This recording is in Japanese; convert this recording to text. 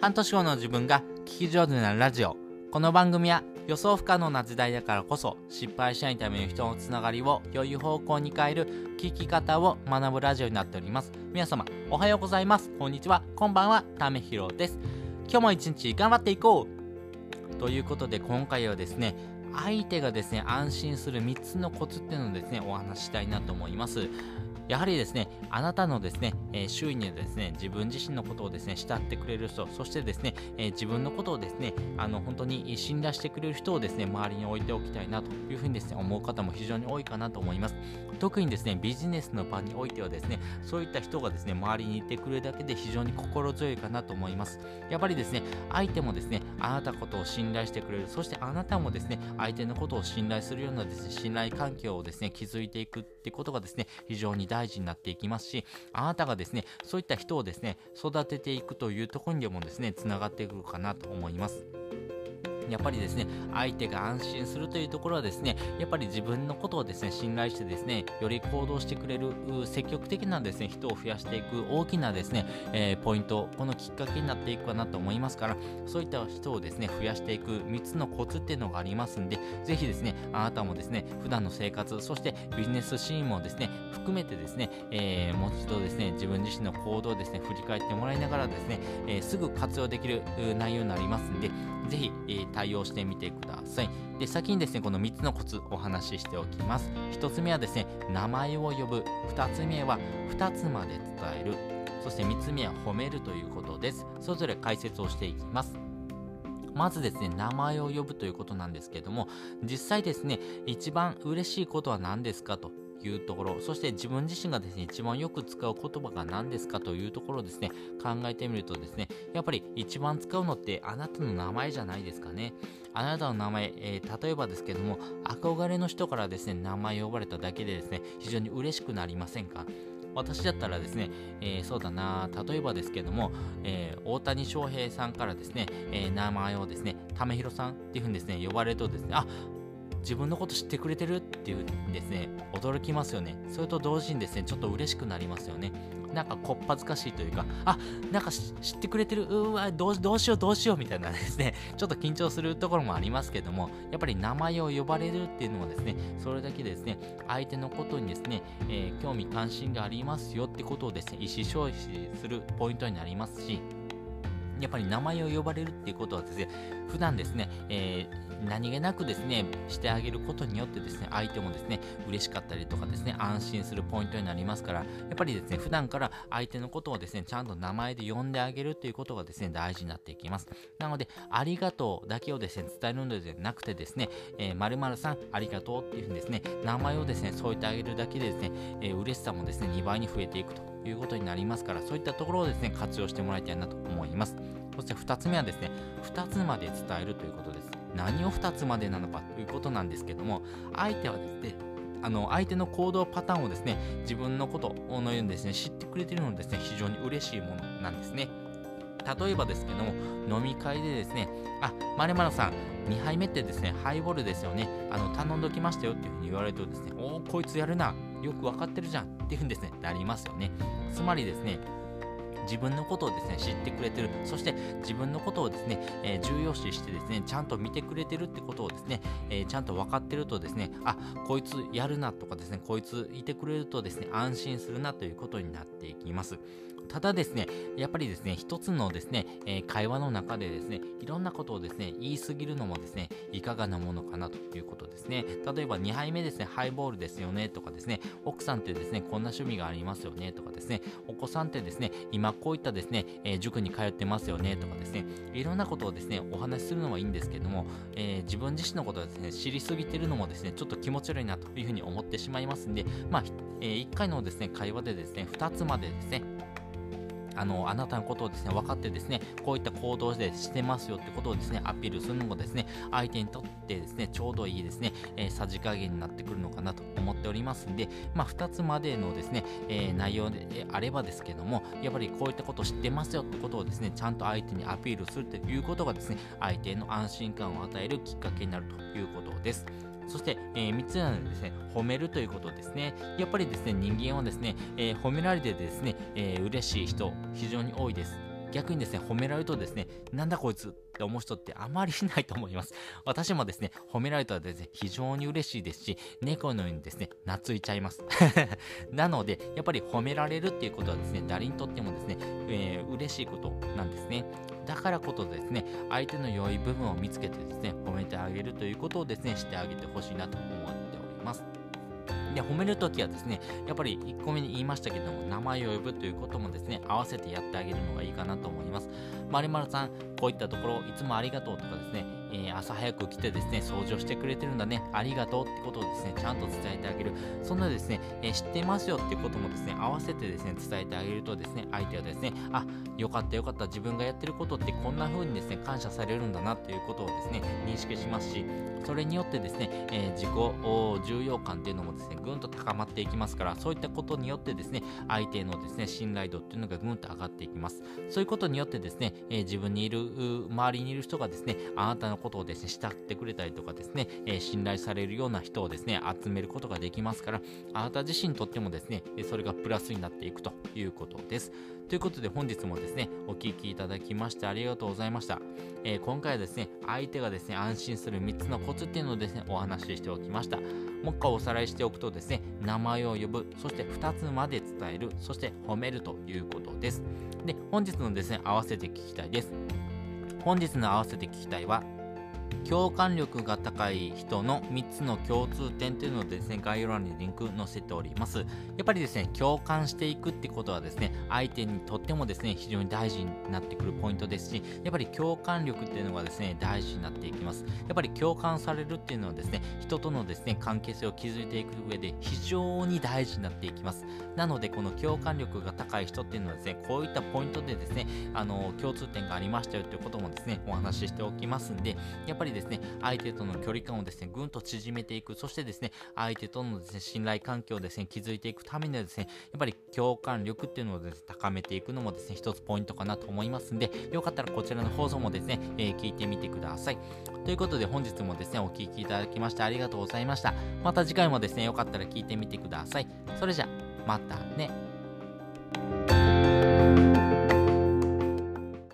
半年後の自分が聞き上手なラジオ。この番組は予想不可能な時代だからこそ失敗しないための人のつながりを良い方向に変える聞き方を学ぶラジオになっております。皆様おはようございます。こんにちは。こんばんは。ためひろです。今日も一日頑張っていこう。ということで今回はですね相手がですね安心する3つのコツっていうのをですねお話ししたいなと思いますやはりですね、あなたのですね、えー、周囲にはですね、自分自身のことをですね、慕ってくれる人、そしてですね、えー、自分のことをですね、あの、本当に信頼してくれる人をですね、周りに置いておきたいなというふうにですね、思う方も非常に多いかなと思います。特にですね、ビジネスの場においてはですね、そういった人がですね、周りにいてくれるだけで非常に心強いかなと思います。やっぱりですね、相手もですね、あなたことを信頼してくれる、そしてあなたもですね、相手のことを信頼するようなですね、信頼関係をですね、築いていくってことがですね、非常に大事になっていきます。し、あなたがですね、そういった人をですね、育てていくというところにもですね、つながってくるかなと思います。やっぱりですね、相手が安心するというところはですね、やっぱり自分のことをですね、信頼してですね、より行動してくれる、積極的なですね、人を増やしていく大きなですね、えー、ポイント、このきっかけになっていくかなと思いますから、そういった人をですね、増やしていく3つのコツっていうのがありますんで、ぜひですね、あなたもですね、普段の生活、そしてビジネスシーンもですね、含めてですね、えー、もう一度ですね、自分自身の行動をですね、振り返ってもらいながらですね、えー、すぐ活用できる内容になりますんで、ぜひ、えー、対応してみてください。で、先にですね、この3つのコツお話ししておきます。1つ目はですね、名前を呼ぶ。2つ目は2つまで伝える。そして3つ目は褒めるということです。それぞれ解説をしていきます。まずですね、名前を呼ぶということなんですけども、実際ですね、一番嬉しいことは何ですかというところ、そして自分自身がですね、一番よく使う言葉が何ですかというところをですね、考えてみるとですね、やっぱり一番使うのってあなたの名前じゃないですかね。あなたの名前、えー、例えばですけども、憧れの人からですね、名前呼ばれただけでですね、非常に嬉しくなりませんか？私だったらですね、えー、そうだな、例えばですけども、えー、大谷翔平さんからですね、えー、名前をですね、ためひろさんっていうふうにですね、呼ばれるとですね、あ、自分のこと知ってくれてるっていうですね、驚きますよね。それと同時にですね、ちょっと嬉しくなりますよね。なんかこっぱずかしいというか、あ、なんか知ってくれてる、うわ、どうどうしようどうしようみたいなですね、ちょっと緊張するところもありますけども、やっぱり名前を呼ばれるっていうのはですね、それだけですね、相手のことにですね、えー、興味関心がありますよってことをですね、意思表示するポイントになりますし、やっぱり名前を呼ばれるっていうことはですね、普段ですね、えー、何気なくですね、してあげることによってですね、相手もですね、嬉しかったりとかですね、安心するポイントになりますから、やっぱりですね、普段から相手のことをですね、ちゃんと名前で呼んであげるということがですね、大事になっていきます。なので、ありがとうだけをですね、伝えるのではなくてですね、えー、〇〇さん、ありがとうっていうふうにですね、名前をですね、添えてあげるだけでですね、えー、嬉しさもですね、2倍に増えていくということになりますから、そういったところをですね、活用してもらいたいなと思います。そして2つ目はですね、2つまで伝えるということです。何を2つまでなのかということなんですけども、相手はですね、あの相手の行動パターンをですね、自分のことのようにですね、知ってくれているのですね、非常に嬉しいものなんですね。例えばですけども、飲み会でですね、あ、まるまるさん、2杯目ってですね、ハイボールですよね、あの、頼んどきましたよっていうふうに言われるとですね、おお、こいつやるな、よくわかってるじゃんっていうふうにですね、なりますよね。つまりですね、自分のことをですね、知ってくれてる。そして自分のことをですね、えー、重要視してですね、ちゃんと見てくれてるってことをですね、えー、ちゃんと分かってるとですね、あ、こいつやるなとかですね、こいついてくれるとですね、安心するなということになっていきます。ただですね、やっぱりですね、一つのですね、えー、会話の中でですね、いろんなことをですね、言い過ぎるのもですね、いかがなものかなということですね。例えば2杯目ですね、ハイボールですよねとかですね、奥さんってですね、こんな趣味がありますよねとかですね、お子さんってですね、今こういったですね、えー、塾に通ってますよねとかですね、いろんなことをですね、お話しするのはいいんですけども、えー、自分自身のことをですね、知りすぎてるのもですね、ちょっと気持ち悪いなというふうに思ってしまいますんで、まあ、えー、1回のですね、会話でですね、2つまでですね、あの、あなたのことをですね、分かってですね、こういった行動でしてますよってことをですね、アピールするのもですね、相手にとってですね、ちょうどいいですね、えー、さじ加減になってくるのかなと思っておりますんで、まあ、2つまでのですね、えー、内容であればですけども、やっぱりこういったことを知ってますよってことをですね、ちゃんと相手にアピールするということがですね、相手の安心感を与えるきっかけになるということです。そして、えー、3つ目はですね、褒めるということですね。やっぱりですね、人間はですね、えー、褒められてですね、えー、嬉しい人、非常に多いです。逆にですね、褒められるとですね、なんだこいつって思う人ってあまりいないと思います。私もですね、褒められたらですね、非常に嬉しいですし、猫のようにですね、懐いちゃいます。なので、やっぱり褒められるっていうことはですね、誰にとってもですね、えー、嬉しいことなんですね。だからこそですね、相手の良い部分を見つけてですね、褒めてあげるということをですね、してあげてほしいなと思っております。で、褒めるときはですね、やっぱり1個目に言いましたけども、名前を呼ぶということもですね、合わせてやってあげるのがいいかなと思います。まるまるさん、こういったところ、いつもありがとうとかですね、えー、朝早く来てですね、掃除をしてくれてるんだね、ありがとうってことをですね、ちゃんと伝えてあげる。そんなですね、えー、知ってますよってこともですね、合わせてですね、伝えてあげるとですね、相手はですね、あ、よかったよかった、自分がやってることってこんな風にですね、感謝されるんだなっていうことをですね、認識しますし、それによってですね、えー、自己重要感っていうのもですね、ぐんと高まっていきますから、そういったことによってですね、相手のですね、信頼度っていうのがぐんと上がっていきます。そういうことによってですね、え、自分にいる、周りにいる人がですね、あなたのことをですね、慕ってくれたりとかですね、えー、信頼されるような人をですね、集めることができますから、あなた自身にとってもですね、それがプラスになっていくということです。ということで本日もですね、お聴きいただきましてありがとうございました。えー、今回はですね、相手がですね、安心する3つのコツっていうのをですね、お話ししておきました。もう一回おさらいしておくとですね、名前を呼ぶ、そして2つまで伝える、そして褒めるということです。で、本日のですね、合わせて聞きたいです。本日の合わせて聞きたいは、共感力が高い人の3つの共通点というのをですね、概要欄にリンク載せております。やっぱりですね、共感していくってことはですね、相手にとってもですね、非常に大事になってくるポイントですし、やっぱり共感力っていうのがですね、大事になっていきます。やっぱり共感されるっていうのはですね、人とのですね、関係性を築いていく上で非常に大事になっていきます。なので、この共感力が高い人っていうのはですね、こういったポイントでですね、あの、共通点がありましたよということもですね、お話ししておきますんで、やっぱりですね、相手との距離感をですね、ぐんと縮めていく、そしてですね、相手とのですね、信頼関係をですね、築いていくためにはですね、やっぱり共感力っていうのをですね、高めていくのもですね、一つポイントかなと思いますんで、よかったらこちらの放送もですね、えー、聞いてみてください。ということで本日もですね、お聴きいただきましてありがとうございました。また次回もですね、よかったら聞いてみてください。それじゃ、またね。